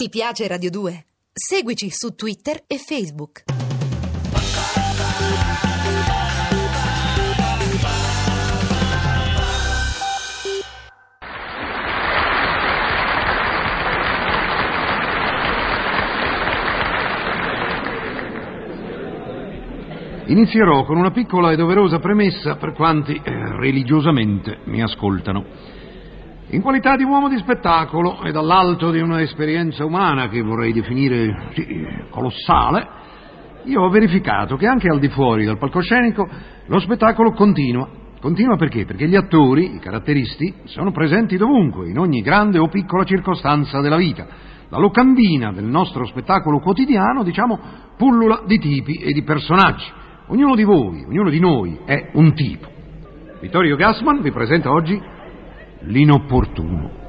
Ti piace Radio 2? Seguici su Twitter e Facebook. Inizierò con una piccola e doverosa premessa per quanti eh, religiosamente mi ascoltano. In qualità di uomo di spettacolo e dall'alto di un'esperienza umana che vorrei definire sì, colossale, io ho verificato che anche al di fuori dal palcoscenico lo spettacolo continua. Continua perché? Perché gli attori, i caratteristi, sono presenti dovunque, in ogni grande o piccola circostanza della vita. La locandina del nostro spettacolo quotidiano, diciamo, pullula di tipi e di personaggi. Ognuno di voi, ognuno di noi è un tipo. Vittorio Gassman vi presenta oggi l'inopportuno.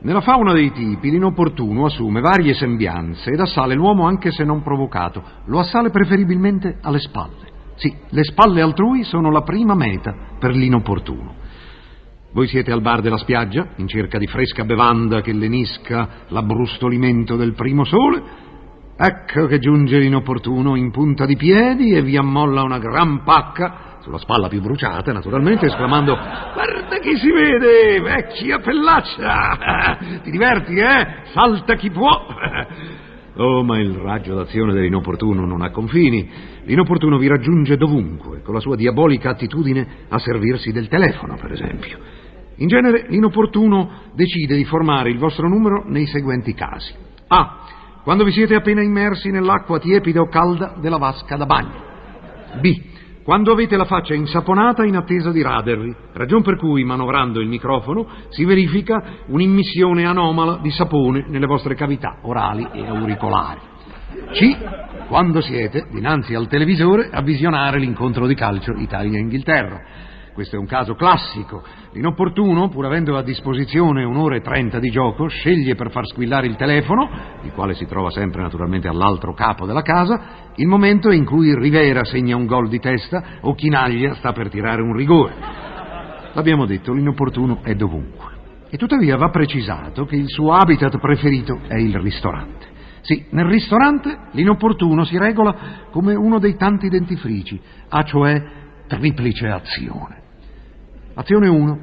Nella fauna dei tipi, l'inopportuno assume varie sembianze ed assale l'uomo anche se non provocato. Lo assale preferibilmente alle spalle. Sì, le spalle altrui sono la prima meta per l'inopportuno. Voi siete al bar della spiaggia, in cerca di fresca bevanda che lenisca l'abbrustolimento del primo sole, Ecco che giunge l'inopportuno in punta di piedi e vi ammolla una gran pacca, sulla spalla più bruciata naturalmente, esclamando Guarda chi si vede, vecchia pellaccia! Ti diverti, eh? Salta chi può! Oh, ma il raggio d'azione dell'inopportuno non ha confini. L'inopportuno vi raggiunge dovunque, con la sua diabolica attitudine a servirsi del telefono, per esempio. In genere, l'inopportuno decide di formare il vostro numero nei seguenti casi. A quando vi siete appena immersi nell'acqua tiepida o calda della vasca da bagno. B. Quando avete la faccia insaponata in attesa di radervi, ragion per cui, manovrando il microfono, si verifica un'immissione anomala di sapone nelle vostre cavità orali e auricolari. C. Quando siete dinanzi al televisore a visionare l'incontro di calcio Italia-Inghilterra. Questo è un caso classico. L'inopportuno, pur avendo a disposizione un'ora e trenta di gioco, sceglie per far squillare il telefono, il quale si trova sempre naturalmente all'altro capo della casa, il momento in cui Rivera segna un gol di testa o Chinaglia sta per tirare un rigore. L'abbiamo detto, l'inopportuno è dovunque. E tuttavia va precisato che il suo habitat preferito è il ristorante. Sì, nel ristorante l'inopportuno si regola come uno dei tanti dentifrici, ha cioè triplice azione. Azione 1.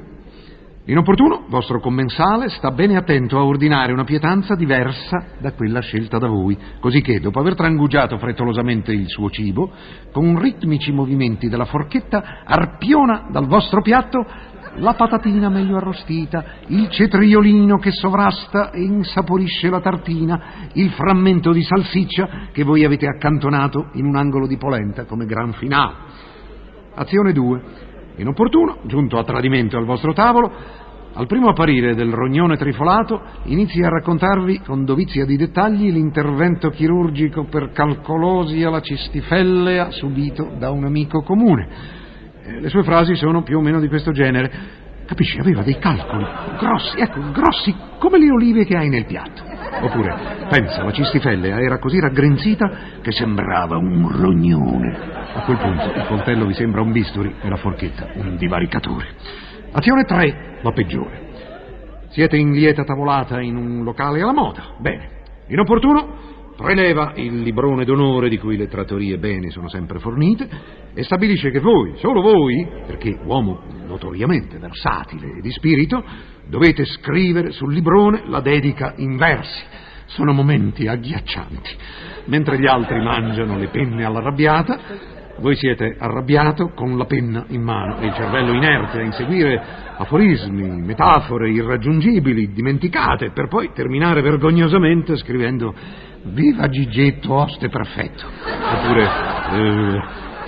L'inopportuno, vostro commensale, sta bene attento a ordinare una pietanza diversa da quella scelta da voi, così che, dopo aver trangugiato frettolosamente il suo cibo, con ritmici movimenti della forchetta arpiona dal vostro piatto la patatina meglio arrostita, il cetriolino che sovrasta e insaporisce la tartina, il frammento di salsiccia che voi avete accantonato in un angolo di polenta come gran finale. Azione 2. Inopportuno, giunto a tradimento al vostro tavolo, al primo apparire del rognone trifolato, inizi a raccontarvi con dovizia di dettagli l'intervento chirurgico per calcolosi alla cistifellea subito da un amico comune. Eh, le sue frasi sono più o meno di questo genere. Capisci, aveva dei calcoli grossi, ecco, grossi come le olive che hai nel piatto. Oppure, pensa, la cistifellea era così raggrinzita che sembrava un rognone. A quel punto il coltello vi sembra un bisturi e la forchetta un divaricatore. Azione 3, la peggiore. Siete in lieta tavolata in un locale alla moda. Bene. Inopportuno, preleva il librone d'onore di cui le trattorie bene sono sempre fornite e stabilisce che voi, solo voi, perché uomo notoriamente versatile e di spirito, dovete scrivere sul librone la dedica in versi. Sono momenti agghiaccianti. Mentre gli altri mangiano le penne all'arrabbiata, voi siete arrabbiato con la penna in mano e il cervello inerte a inseguire aforismi, metafore irraggiungibili, dimenticate, per poi terminare vergognosamente scrivendo Viva Gigetto, oste perfetto. Oppure eh,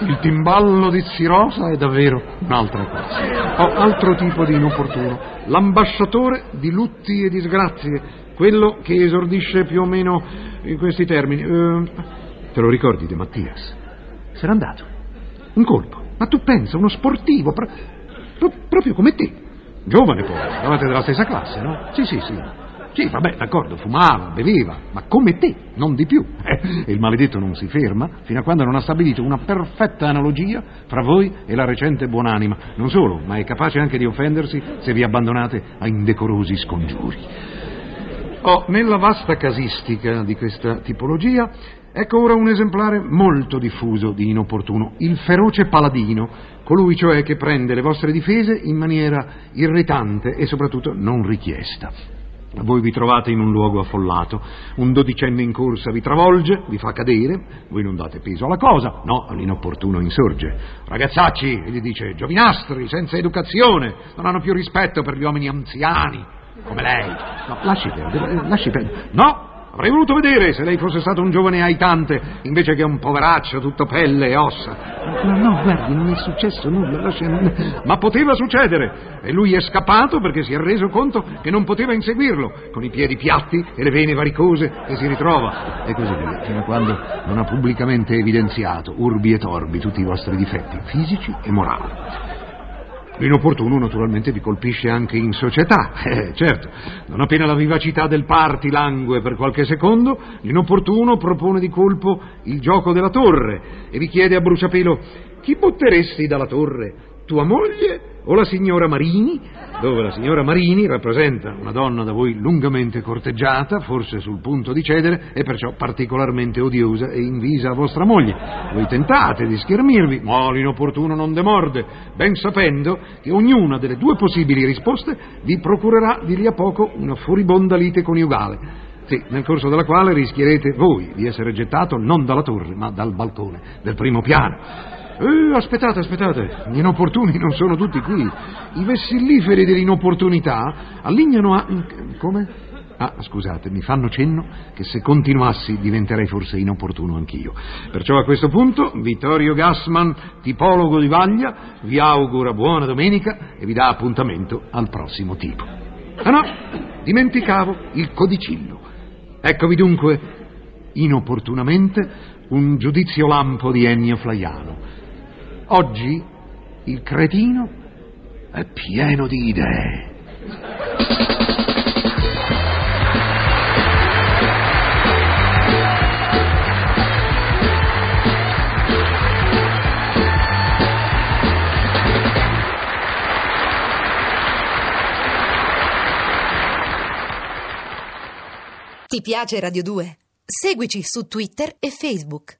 il timballo di Zirosa è davvero un'altra cosa. O altro tipo di inopportuno, l'ambasciatore di lutti e disgrazie, quello che esordisce più o meno in questi termini. Eh, te lo ricordi De Mattias? Se n'è andato. Un colpo. Ma tu pensa, uno sportivo, pro, pro, proprio come te. Giovane poi, eravate della stessa classe, no? Sì, sì, sì. Sì, vabbè, d'accordo, fumava, beveva, ma come te, non di più. Eh, il maledetto non si ferma fino a quando non ha stabilito una perfetta analogia fra voi e la recente buonanima. Non solo, ma è capace anche di offendersi se vi abbandonate a indecorosi scongiuri. Oh, nella vasta casistica di questa tipologia, ecco ora un esemplare molto diffuso di inopportuno, il feroce paladino, colui cioè che prende le vostre difese in maniera irritante e soprattutto non richiesta. Voi vi trovate in un luogo affollato, un dodicenne in corsa vi travolge, vi fa cadere, voi non date peso alla cosa, no, l'inopportuno insorge. Ragazzacci, gli dice, giovinastri, senza educazione, non hanno più rispetto per gli uomini anziani, come lei. No, lasci perdere, lasci perdere. No, Avrei voluto vedere se lei fosse stato un giovane aitante invece che un poveraccio tutto pelle e ossa. Ma no, guardi, non è successo nulla. Lascia... Ma poteva succedere. E lui è scappato perché si è reso conto che non poteva inseguirlo, con i piedi piatti e le vene varicose, e si ritrova. E così via, fino a quando non ha pubblicamente evidenziato, urbi e torbi, tutti i vostri difetti fisici e morali. L'inopportuno naturalmente vi colpisce anche in società, eh, certo. Non appena la vivacità del party langue per qualche secondo, l'inopportuno propone di colpo il gioco della torre e vi chiede a bruciapelo chi butteresti dalla torre, tua moglie o la signora Marini, dove la signora Marini rappresenta una donna da voi lungamente corteggiata, forse sul punto di cedere, e perciò particolarmente odiosa e invisa a vostra moglie. Voi tentate di schermirvi, ma l'inopportuno non demorde, ben sapendo che ognuna delle due possibili risposte vi procurerà di lì a poco una furibonda lite coniugale. Sì, nel corso della quale rischierete voi di essere gettato non dalla torre, ma dal balcone del primo piano. Eh, aspettate, aspettate, gli inopportuni non sono tutti qui. I vessilliferi dell'inopportunità allineano a... come? Ah, scusate, mi fanno cenno che se continuassi diventerei forse inopportuno anch'io. Perciò a questo punto Vittorio Gassman, tipologo di Vaglia, vi augura buona domenica e vi dà appuntamento al prossimo tipo. Ah no, dimenticavo il codicillo. Eccovi dunque, inopportunamente, un giudizio lampo di Ennio Flaiano Oggi il cretino è pieno di idee. Ti piace Radio 2? Seguici su Twitter e Facebook.